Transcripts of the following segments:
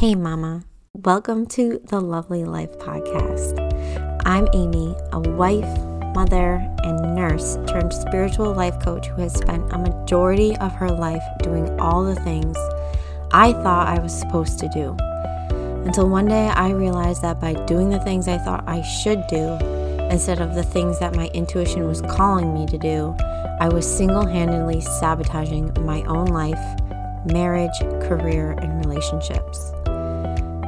Hey, Mama. Welcome to the Lovely Life Podcast. I'm Amy, a wife, mother, and nurse turned spiritual life coach who has spent a majority of her life doing all the things I thought I was supposed to do. Until one day I realized that by doing the things I thought I should do, instead of the things that my intuition was calling me to do, I was single handedly sabotaging my own life, marriage, career, and relationships.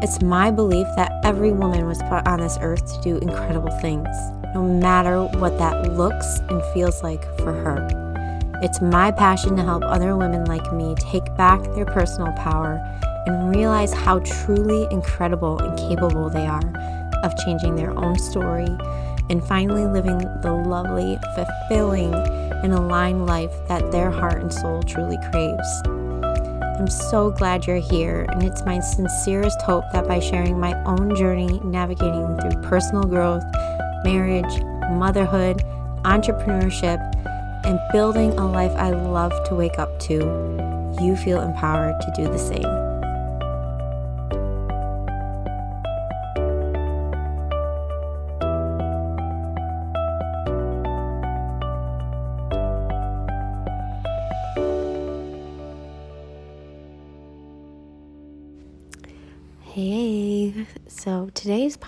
It's my belief that every woman was put on this earth to do incredible things, no matter what that looks and feels like for her. It's my passion to help other women like me take back their personal power and realize how truly incredible and capable they are of changing their own story and finally living the lovely, fulfilling, and aligned life that their heart and soul truly craves. I'm so glad you're here, and it's my sincerest hope that by sharing my own journey navigating through personal growth, marriage, motherhood, entrepreneurship, and building a life I love to wake up to, you feel empowered to do the same.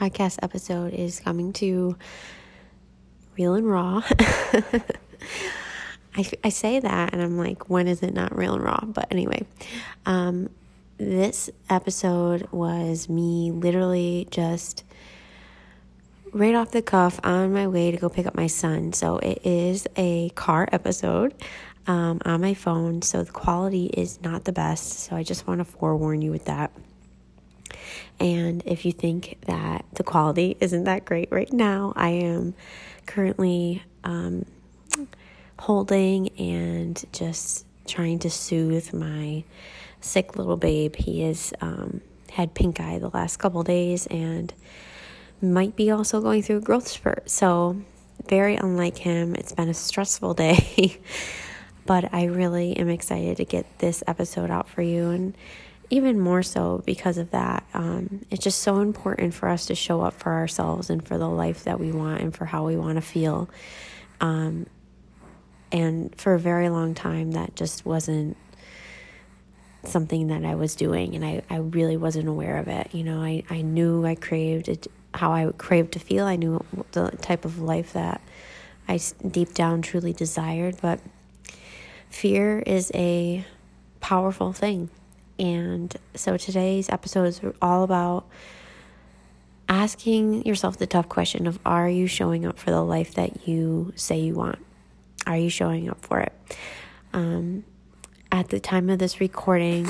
Podcast episode is coming to real and raw. I, I say that and I'm like, when is it not real and raw? But anyway, um, this episode was me literally just right off the cuff on my way to go pick up my son. So it is a car episode um, on my phone. So the quality is not the best. So I just want to forewarn you with that. And if you think that the quality isn't that great right now, I am currently um, holding and just trying to soothe my sick little babe. He has um, had pink eye the last couple days and might be also going through a growth spurt. So, very unlike him, it's been a stressful day. but I really am excited to get this episode out for you and even more so because of that. Um, it's just so important for us to show up for ourselves and for the life that we want and for how we want to feel. Um, and for a very long time, that just wasn't something that I was doing, and I, I really wasn't aware of it. You know, I, I knew I craved it, how I craved to feel, I knew the type of life that I deep down truly desired, but fear is a powerful thing and so today's episode is all about asking yourself the tough question of are you showing up for the life that you say you want? Are you showing up for it? Um, at the time of this recording,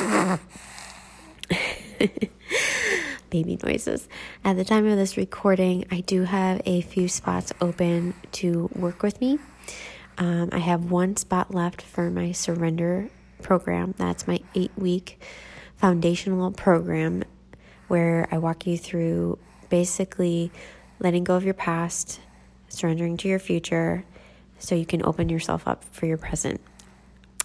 baby noises. At the time of this recording, I do have a few spots open to work with me. Um, I have one spot left for my surrender program. That's my eight week foundational program where I walk you through basically letting go of your past, surrendering to your future, so you can open yourself up for your present.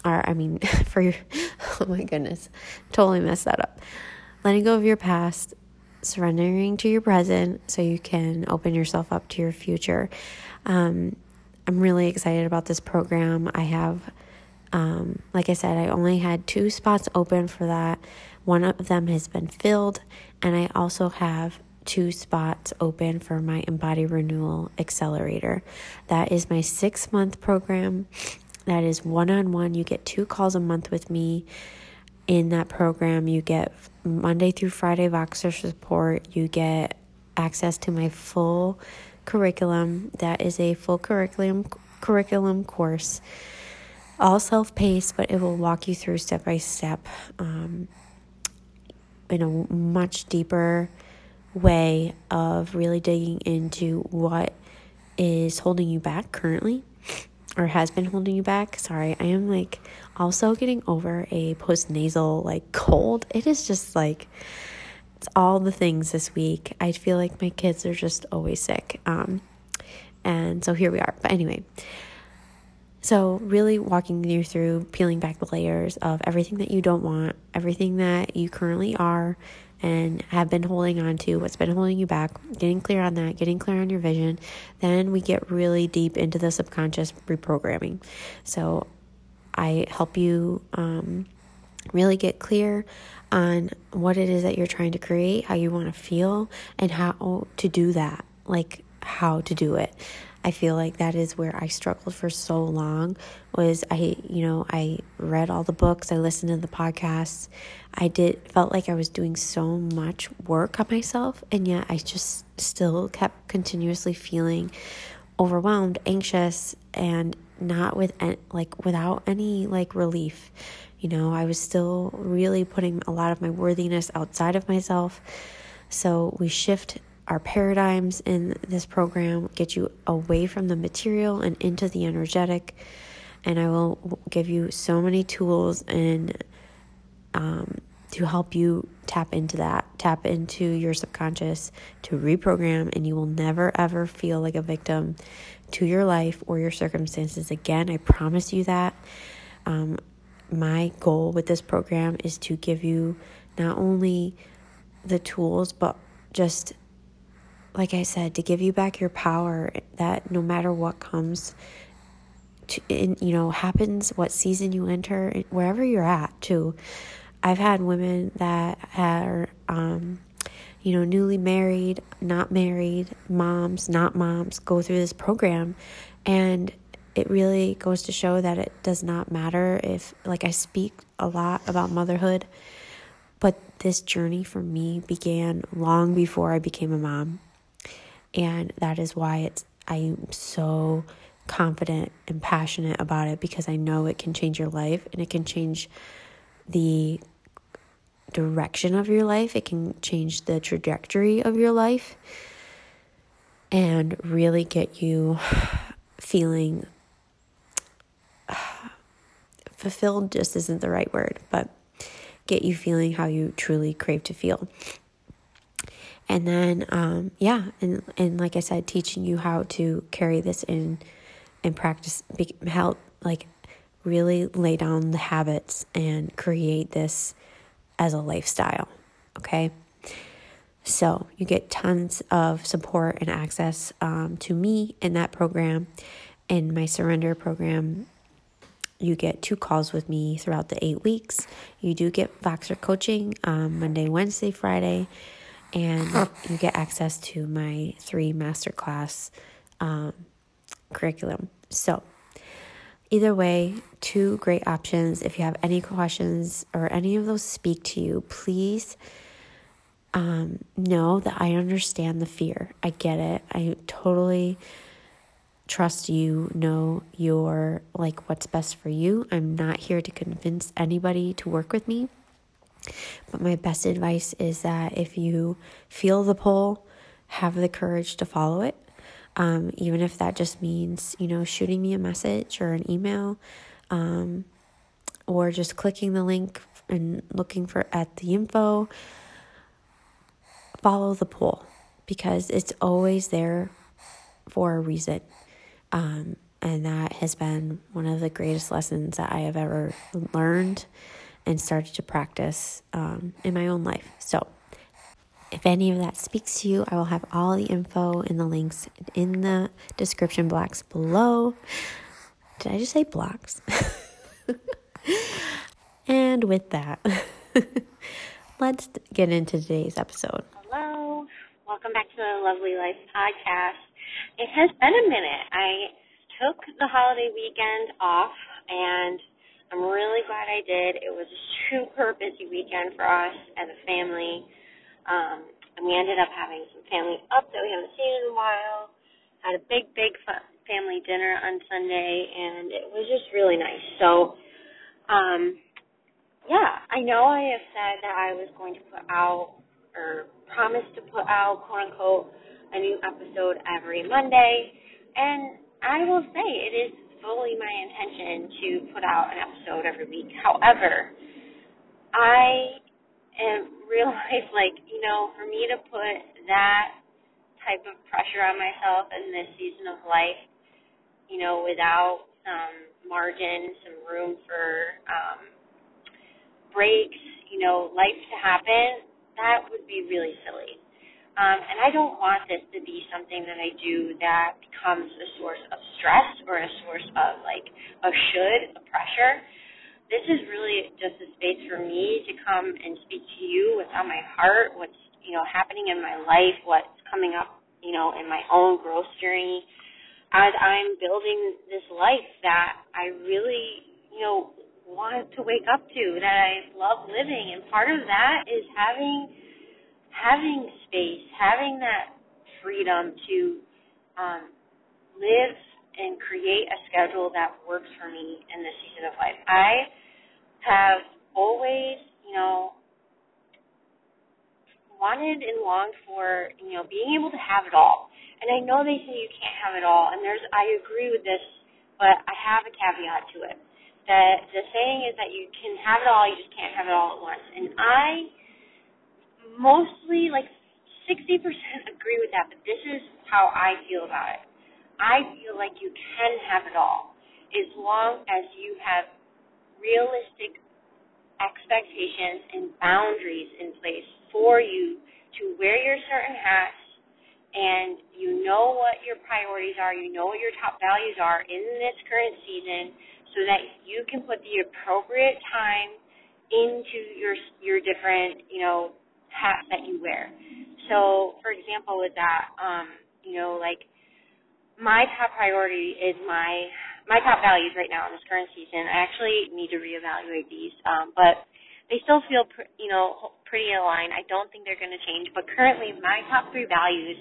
Or, I mean, for your, oh my goodness, totally messed that up. Letting go of your past, surrendering to your present, so you can open yourself up to your future. Um, I'm really excited about this program. I have um, like I said, I only had two spots open for that. One of them has been filled, and I also have two spots open for my Embody Renewal Accelerator. That is my six month program. That is one on one. You get two calls a month with me in that program. You get Monday through Friday Voxer support. You get access to my full curriculum. That is a full curriculum curriculum course all self paced, but it will walk you through step by step um, in a much deeper way of really digging into what is holding you back currently or has been holding you back. Sorry, I am like also getting over a post nasal like cold. It is just like it's all the things this week. I feel like my kids are just always sick. Um, and so here we are. But anyway, so, really walking you through peeling back the layers of everything that you don't want, everything that you currently are, and have been holding on to, what's been holding you back, getting clear on that, getting clear on your vision, then we get really deep into the subconscious reprogramming. So I help you um, really get clear on what it is that you're trying to create, how you want to feel, and how to do that. Like, how to do it. I feel like that is where I struggled for so long was I, you know, I read all the books, I listened to the podcasts. I did felt like I was doing so much work on myself and yet I just still kept continuously feeling overwhelmed, anxious and not with like without any like relief. You know, I was still really putting a lot of my worthiness outside of myself. So we shift our paradigms in this program get you away from the material and into the energetic. And I will give you so many tools and um, to help you tap into that, tap into your subconscious to reprogram, and you will never ever feel like a victim to your life or your circumstances again. I promise you that. Um, my goal with this program is to give you not only the tools, but just like I said, to give you back your power that no matter what comes, to, in, you know, happens, what season you enter, wherever you're at, too. I've had women that are, um, you know, newly married, not married, moms, not moms, go through this program. And it really goes to show that it does not matter if, like, I speak a lot about motherhood, but this journey for me began long before I became a mom. And that is why it's I'm so confident and passionate about it because I know it can change your life and it can change the direction of your life. It can change the trajectory of your life and really get you feeling fulfilled just isn't the right word, but get you feeling how you truly crave to feel and then um, yeah and and like i said teaching you how to carry this in and practice help like really lay down the habits and create this as a lifestyle okay? So you get tons of support and access um, to me in that program. In my surrender program you get two calls with me throughout the eight weeks. You do get voxer coaching um, monday wednesday friday and you get access to my three masterclass um, curriculum. So, either way, two great options. If you have any questions or any of those speak to you, please um, know that I understand the fear. I get it. I totally trust you, know your like what's best for you. I'm not here to convince anybody to work with me. But my best advice is that if you feel the pull, have the courage to follow it. Um, even if that just means, you know, shooting me a message or an email, um, or just clicking the link and looking for at the info. Follow the pull because it's always there for a reason. Um, and that has been one of the greatest lessons that I have ever learned and started to practice um, in my own life. So, if any of that speaks to you, I will have all the info and the links in the description blocks below. Did I just say blocks? and with that, let's get into today's episode. Hello, welcome back to the Lovely Life podcast. It has been a minute. I took the holiday weekend off and I'm really glad I did. It was a super busy weekend for us as a family. Um, and we ended up having some family up that we haven't seen in a while. Had a big, big family dinner on Sunday, and it was just really nice. So, um, yeah, I know I have said that I was going to put out or promised to put out, quote unquote, a new episode every Monday. And I will say it is fully my intention to put out an episode every week. However, I am realize like, you know, for me to put that type of pressure on myself in this season of life, you know, without some margin, some room for um breaks, you know, life to happen, that would be really silly. Um, and I don't want this to be something that I do that becomes a source of stress or a source of like a should, a pressure. This is really just a space for me to come and speak to you what's on my heart, what's you know happening in my life, what's coming up, you know, in my own growth journey as I'm building this life that I really, you know, want to wake up to, that I love living. And part of that is having having space, having that freedom to um, live and create a schedule that works for me in this season of life. I have always, you know, wanted and longed for, you know, being able to have it all. And I know they say you can't have it all, and there's I agree with this, but I have a caveat to it. That the saying is that you can have it all, you just can't have it all at once. And I mostly like 60% agree with that, but this is how I feel about it. I feel like you can have it all as long as you have realistic expectations and boundaries in place for you to wear your certain hats and you know what your priorities are, you know what your top values are in this current season so that you can put the appropriate time into your your different, you know, hat that you wear. So, for example, with that, um, you know, like my top priority is my my top values right now in this current season. I actually need to reevaluate these, um, but they still feel, pr- you know, pretty aligned. I don't think they're going to change. But currently, my top three values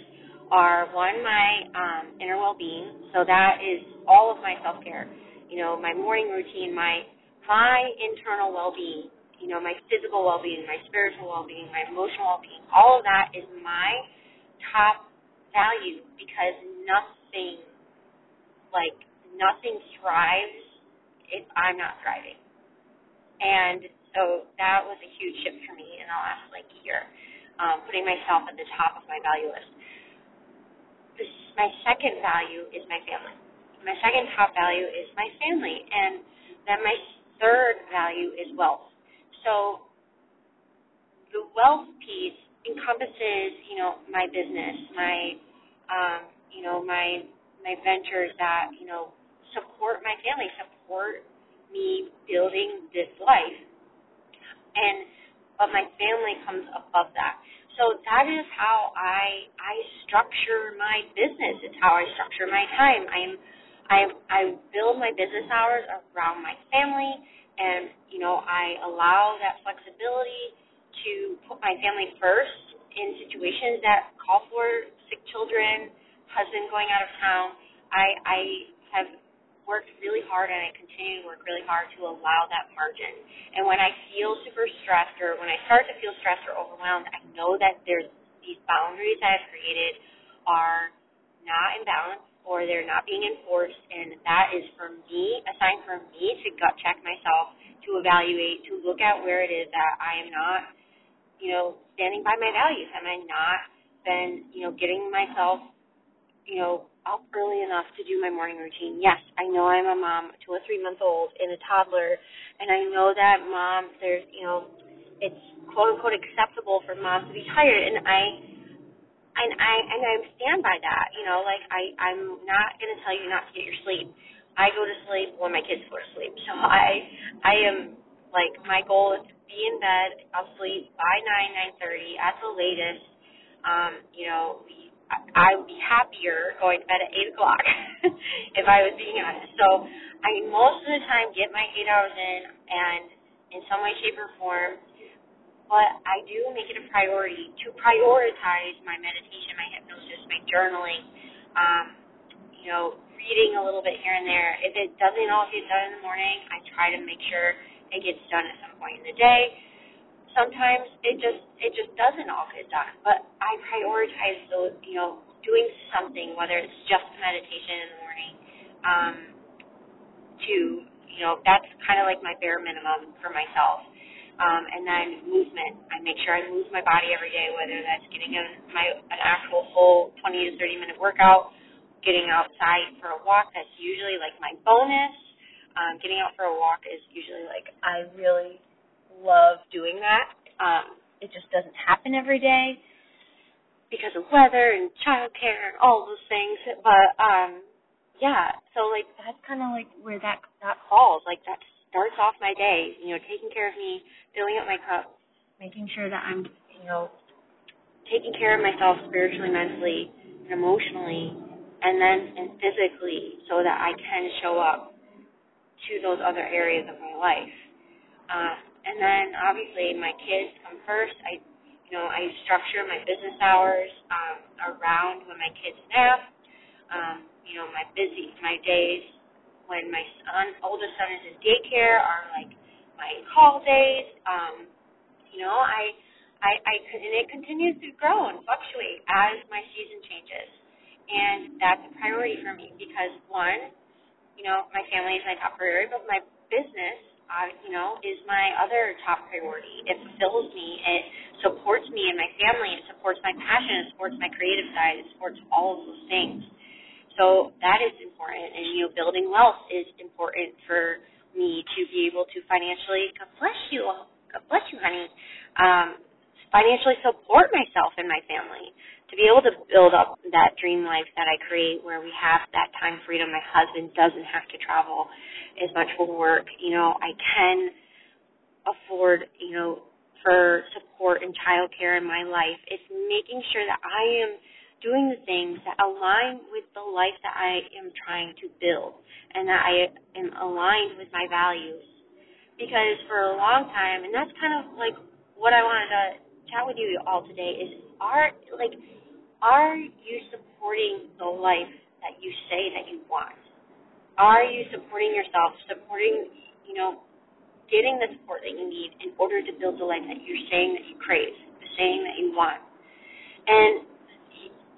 are one, my um, inner well-being. So that is all of my self-care. You know, my morning routine, my my internal well-being you know, my physical well being, my spiritual well being, my emotional well being, all of that is my top value because nothing like nothing thrives if I'm not thriving. And so that was a huge shift for me in the last like year, um, putting myself at the top of my value list. This, my second value is my family. My second top value is my family, and then my third value is wealth. So the wealth piece encompasses, you know, my business, my, um, you know, my my ventures that you know support my family, support me building this life, and but my family comes above that. So that is how I I structure my business. It's how I structure my time. I'm I I build my business hours around my family and you know I allow that flexibility to put my family first in situations that call for sick children, husband going out of town. I I have worked really hard and I continue to work really hard to allow that margin. And when I feel super stressed or when I start to feel stressed or overwhelmed, I know that there's these boundaries I've created are not in balance or they're not being enforced, and that is for me, a sign for me to gut check myself, to evaluate, to look at where it is that I am not, you know, standing by my values. Am I not been, you know, getting myself, you know, up early enough to do my morning routine? Yes, I know I'm a mom to a three month old and a toddler, and I know that mom, there's, you know, it's quote unquote acceptable for moms to be tired, and I and I and I stand by that. You know, like I I'm not gonna tell you not to get your sleep. I go to sleep when my kids go to sleep. So I I am like my goal is to be in bed. I'll sleep by nine nine thirty at the latest. Um, you know, I would be happier going to bed at eight o'clock if I was being honest. So I most of the time get my eight hours in, and in some way, shape, or form, but I do make it a priority to prioritize my meditation, my hypnosis, my journaling, um, you know, reading a little bit here and there. If it doesn't all get done in the morning, I try to make sure it gets done at some point in the day. Sometimes it just it just doesn't all get done, but I prioritize those, you know, doing something, whether it's just meditation in the morning, um, to you know, that's kind of like my bare minimum for myself um, and then movement. I make sure I move my body every day, whether that's getting a, my an actual full 20 to 30 minute workout, getting outside for a walk. That's usually like my bonus. Um, getting out for a walk is usually like I really love doing that. Um, it just doesn't happen every day because of weather and childcare and all those things. But um yeah, so like that's kind of like where that that falls. Like that starts off my day, you know, taking care of me, filling up my cup, making sure that I'm, you know, taking care of myself spiritually, mentally, and emotionally, and then and physically, so that I can show up to those other areas of my life. Uh, and then obviously my kids come first. I, you know, I structure my business hours um, around when my kids nap. Um, you know, my busy my days when my son, oldest son is in daycare are like my call days. Um, you know, I, I, I, and it continues to grow and fluctuate as my season changes. And that's a priority for me because one, you know, my family is my top priority, but my business, uh, you know, is my other top priority. It fulfills me. It supports me and my family. It supports my passion. It supports my creative side. It supports all of those things. So that is important, and you know, building wealth is important for me to be able to financially. God bless you, God bless you, honey. Um, financially support myself and my family to be able to build up that dream life that I create where we have that time freedom. My husband doesn't have to travel as much for work. You know, I can afford, you know, for support and childcare in my life. It's making sure that I am doing the things that align with the life that I am trying to build and that I am aligned with my values. Because for a long time, and that's kind of like what I wanted to chat with you all today is art, like are you supporting the life that you say that you want? Are you supporting yourself, supporting, you know, getting the support that you need in order to build the life that you're saying that you crave, the saying that you want? And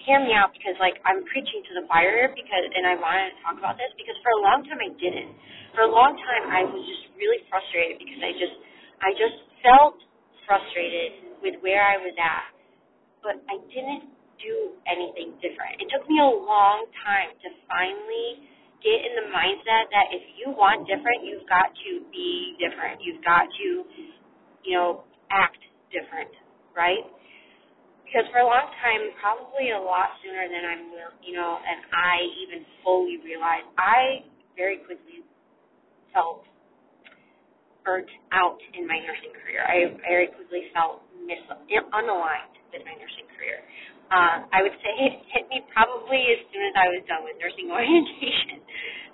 hear me out because like I'm preaching to the choir because and I wanted to talk about this because for a long time I didn't. For a long time I was just really frustrated because I just I just felt frustrated with where I was at. But I didn't do anything different. It took me a long time to finally get in the mindset that if you want different, you've got to be different. You've got to, you know, act different, right? because for a long time, probably a lot sooner than I'm, you know, and I even fully realized, I very quickly felt burnt out in my nursing career. I very quickly felt mis- unaligned with my nursing career. Uh, I would say it hit me probably as soon as I was done with nursing orientation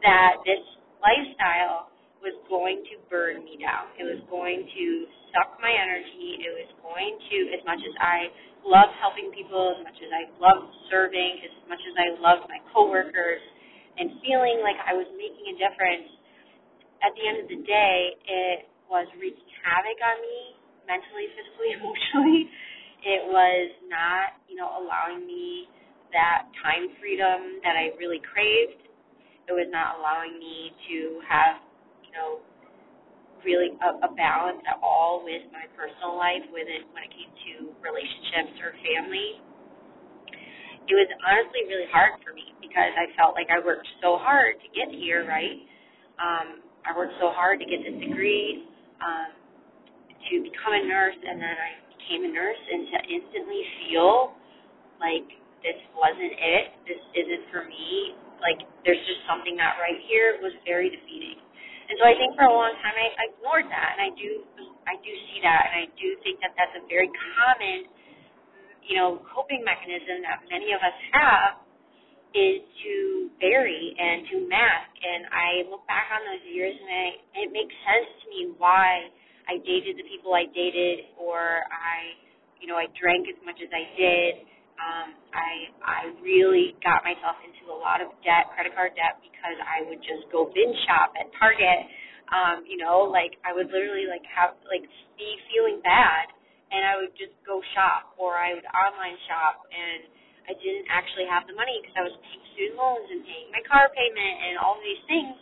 that this lifestyle was going to burn me down. It was going to suck my energy. It was going to, as much as I love helping people, as much as I love serving, as much as I love my coworkers, and feeling like I was making a difference, at the end of the day, it was wreaking havoc on me mentally, physically, emotionally. It was not, you know, allowing me that time freedom that I really craved. It was not allowing me to have, you know, really a, a balance at all with my personal life with it when it came to relationships or family. It was honestly really hard for me because I felt like I worked so hard to get here, right? Um, I worked so hard to get this degree, um, to become a nurse, and then I became a nurse, and to instantly feel like this wasn't it, this isn't for me, like there's just something not right here was very defeating. And so I think for a long time I, ignored that, and I do I do see that, and I do think that that's a very common, you know, coping mechanism that many of us have is to bury and to mask. And I look back on those years, and I, it makes sense to me why I dated the people I dated, or I, you know, I drank as much as I did. Um, I I really got myself into a lot of debt, credit card debt, because I would just go binge shop at Target. Um, you know, like I would literally like have like be feeling bad, and I would just go shop, or I would online shop, and I didn't actually have the money because I was paying student loans and paying my car payment and all these things.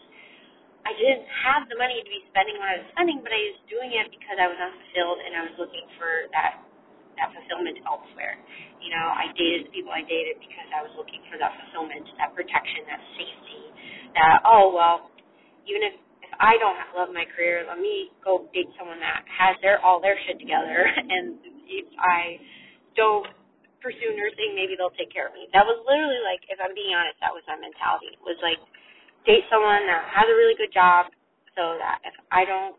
I didn't have the money to be spending what I was spending, but I was doing it because I was unfulfilled and I was looking for that that fulfillment elsewhere. You know, I dated the people I dated because I was looking for that fulfillment, that protection, that safety, that oh well, even if if I don't love my career, let me go date someone that has their all their shit together and if I don't pursue nursing, maybe they'll take care of me. That was literally like, if I'm being honest, that was my mentality. It was like, date someone that has a really good job, so that if I don't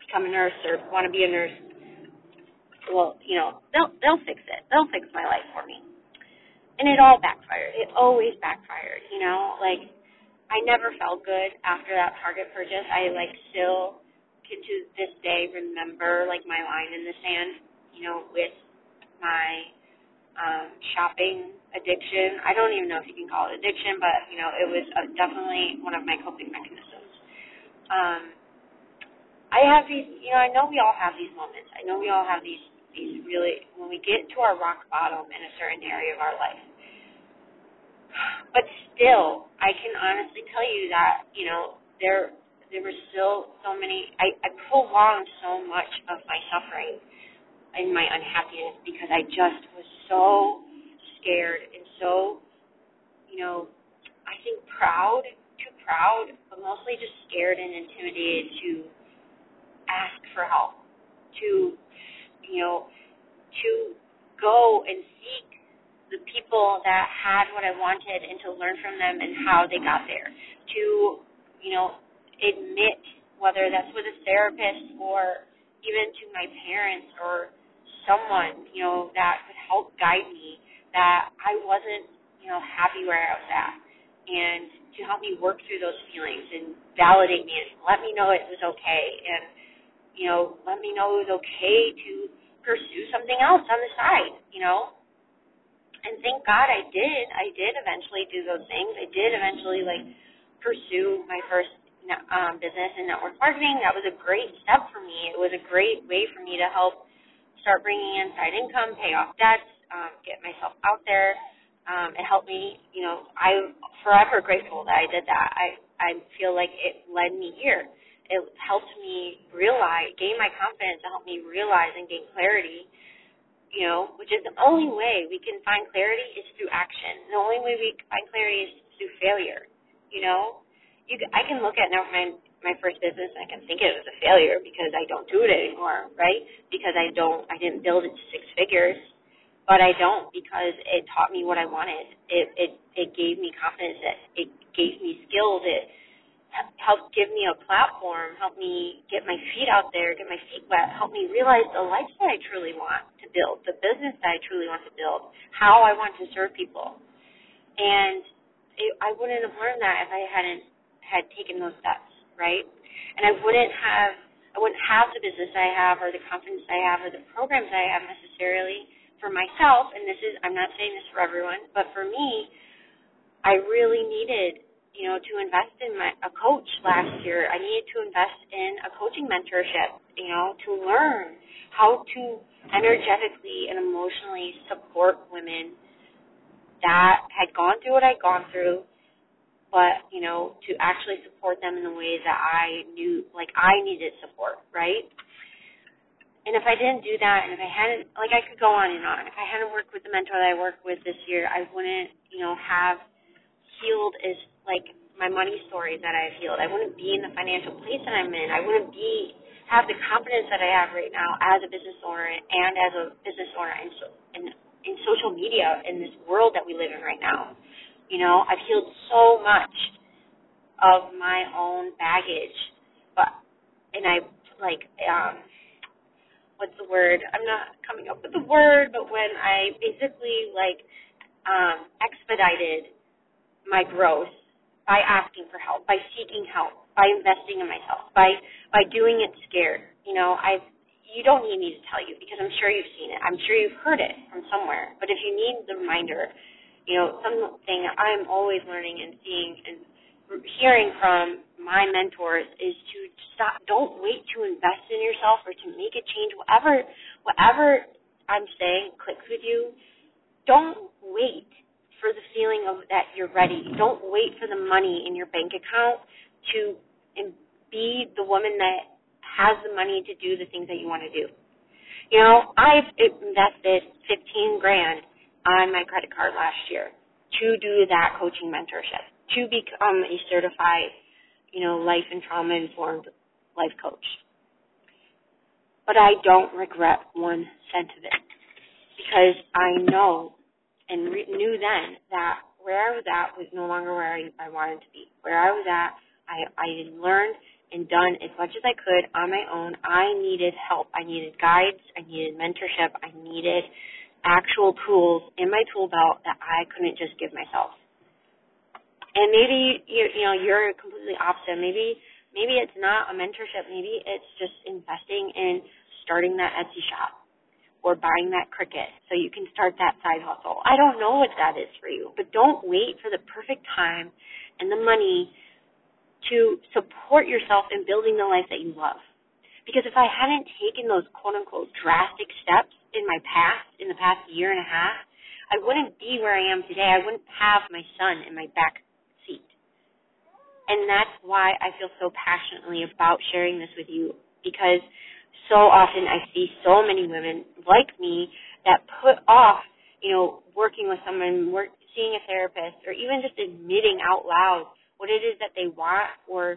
become a nurse or want to be a nurse, well, you know, they'll they'll fix it. They'll fix my life for me. And it all backfired. It always backfired. You know, like I never felt good after that Target purchase. I like still can to this day remember like my line in the sand. You know, with my um, shopping addiction. I don't even know if you can call it addiction, but you know, it was uh, definitely one of my coping mechanisms. Um, I have these, you know, I know we all have these moments. I know we all have these these really when we get to our rock bottom in a certain area of our life. But still, I can honestly tell you that you know there there were still so many. I, I prolonged so much of my suffering in my unhappiness because I just was so scared and so, you know, I think proud, too proud, but mostly just scared and intimidated to ask for help, to, you know, to go and seek the people that had what I wanted and to learn from them and how they got there, to, you know, admit whether that's with a therapist or even to my parents or someone, you know, that could help guide me that I wasn't, you know, happy where I was at and to help me work through those feelings and validate me and let me know it was okay and you know, let me know it was okay to pursue something else on the side, you know. And thank God I did. I did eventually do those things. I did eventually like pursue my first um, business in network marketing. That was a great step for me. It was a great way for me to help start bringing in side income, pay off debts, um, get myself out there. Um, it helped me, you know, I'm forever grateful that I did that. I, I feel like it led me here. It helped me realize, gain my confidence, to help me realize and gain clarity, you know, which is the only way we can find clarity is through action. The only way we find clarity is through failure, you know. You, I can look at now my my first business and I can think it was a failure because I don't do it anymore, right? Because I don't I didn't build it to six figures. But I don't because it taught me what I wanted. It it it gave me confidence. It it gave me skills. It helped give me a platform, helped me get my feet out there, get my feet wet, helped me realize the life that I truly want to build, the business that I truly want to build, how I want to serve people. And it, I wouldn't have learned that if I hadn't had taken those steps right? And I wouldn't have I wouldn't have the business I have or the confidence I have or the programs I have necessarily for myself and this is I'm not saying this for everyone, but for me, I really needed, you know, to invest in my a coach last year. I needed to invest in a coaching mentorship, you know, to learn how to energetically and emotionally support women that had gone through what I'd gone through but you know to actually support them in the ways that I knew like I needed support, right? And if I didn't do that, and if I hadn't, like I could go on and on. If I hadn't worked with the mentor that I worked with this year, I wouldn't, you know, have healed as like my money stories that I've healed. I wouldn't be in the financial place that I'm in. I wouldn't be have the confidence that I have right now as a business owner and as a business owner in in, in social media in this world that we live in right now. You know, I've healed so much of my own baggage, but and I like um what's the word? I'm not coming up with the word, but when I basically like um expedited my growth by asking for help, by seeking help, by investing in myself, by by doing it scared. You know, I've you don't need me to tell you because I'm sure you've seen it. I'm sure you've heard it from somewhere. But if you need the reminder, you know, something I'm always learning and seeing and hearing from my mentors is to stop don't wait to invest in yourself or to make a change. Whatever whatever I'm saying clicks with you don't wait for the feeling of that you're ready. Don't wait for the money in your bank account to be the woman that has the money to do the things that you want to do. You know I've invested 15 grand on my credit card last year to do that coaching mentorship, to become a certified, you know, life and trauma informed life coach. But I don't regret one cent of it because I know and re- knew then that where I was at was no longer where I, I wanted to be. Where I was at, I, I learned and done as much as I could on my own. I needed help. I needed guides. I needed mentorship. I needed actual tools in my tool belt that I couldn't just give myself. And maybe you you know you're completely opposite. Maybe maybe it's not a mentorship. Maybe it's just investing in starting that Etsy shop or buying that Cricut so you can start that side hustle. I don't know what that is for you, but don't wait for the perfect time and the money to support yourself in building the life that you love. Because if I hadn't taken those quote unquote drastic steps in my past, in the past year and a half, I wouldn't be where I am today. I wouldn't have my son in my back. And that's why I feel so passionately about sharing this with you because so often I see so many women like me that put off, you know, working with someone, work, seeing a therapist, or even just admitting out loud what it is that they want or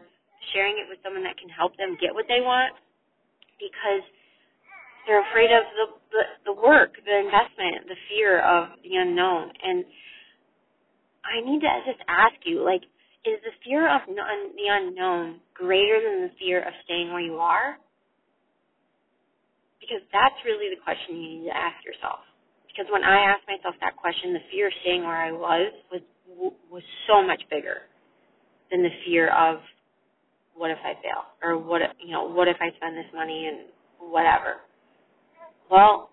sharing it with someone that can help them get what they want because they're afraid of the, the the work, the investment, the fear of the unknown. And I need to just ask you, like, is the fear of non, the unknown greater than the fear of staying where you are? Because that's really the question you need to ask yourself. Because when I asked myself that question, the fear of staying where I was was was so much bigger than the fear of what if I fail or what you know what if I spend this money and whatever. Well,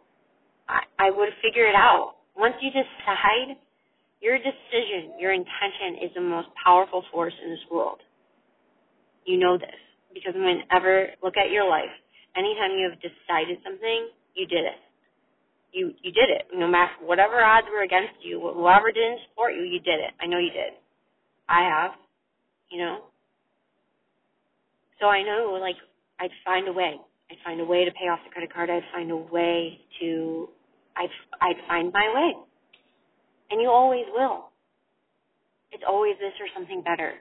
I, I would figure it out. Once you decide, your decision, your intention is the most powerful force in this world. You know this because whenever look at your life, anytime you have decided something, you did it. You you did it. No matter whatever odds were against you, whoever didn't support you, you did it. I know you did. I have. You know. So I know, like, I'd find a way. I'd find a way to pay off the credit card. I'd find a way to. I'd I'd find my way. And you always will. It's always this or something better.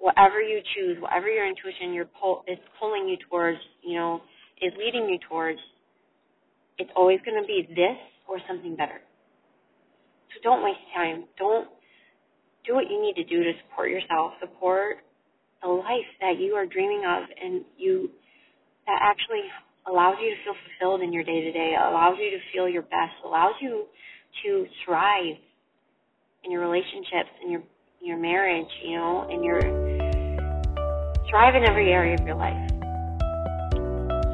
Whatever you choose, whatever your intuition your pull is pulling you towards, you know, is leading you towards, it's always going to be this or something better. So don't waste time. Don't do what you need to do to support yourself, support the life that you are dreaming of and you that actually allows you to feel fulfilled in your day to day, allows you to feel your best, allows you to thrive in your relationships, in your your marriage, you know, and your thrive in every area of your life.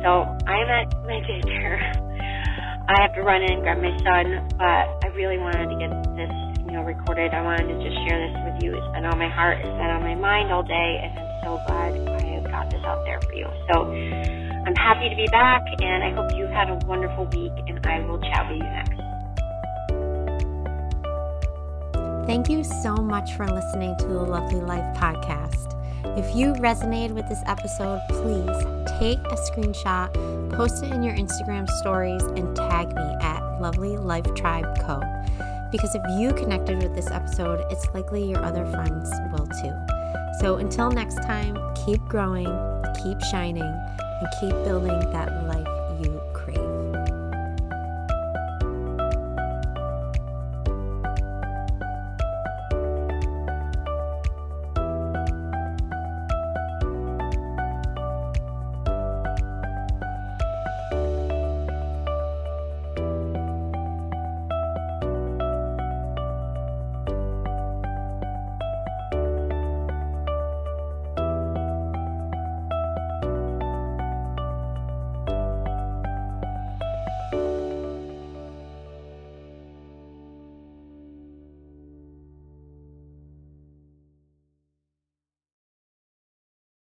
So I'm at my daycare. I have to run in and grab my son, but I really wanted to get this, you know, recorded. I wanted to just share this with you. It's been on my heart, it's been on my mind all day, and I'm so glad I have got this out there for you. So I'm happy to be back, and I hope you've had a wonderful week, and I will chat with you next. Thank you so much for listening to the Lovely Life podcast. If you resonated with this episode, please take a screenshot, post it in your Instagram stories, and tag me at Lovely Life Tribe Co. Because if you connected with this episode, it's likely your other friends will too. So until next time, keep growing, keep shining, and keep building that life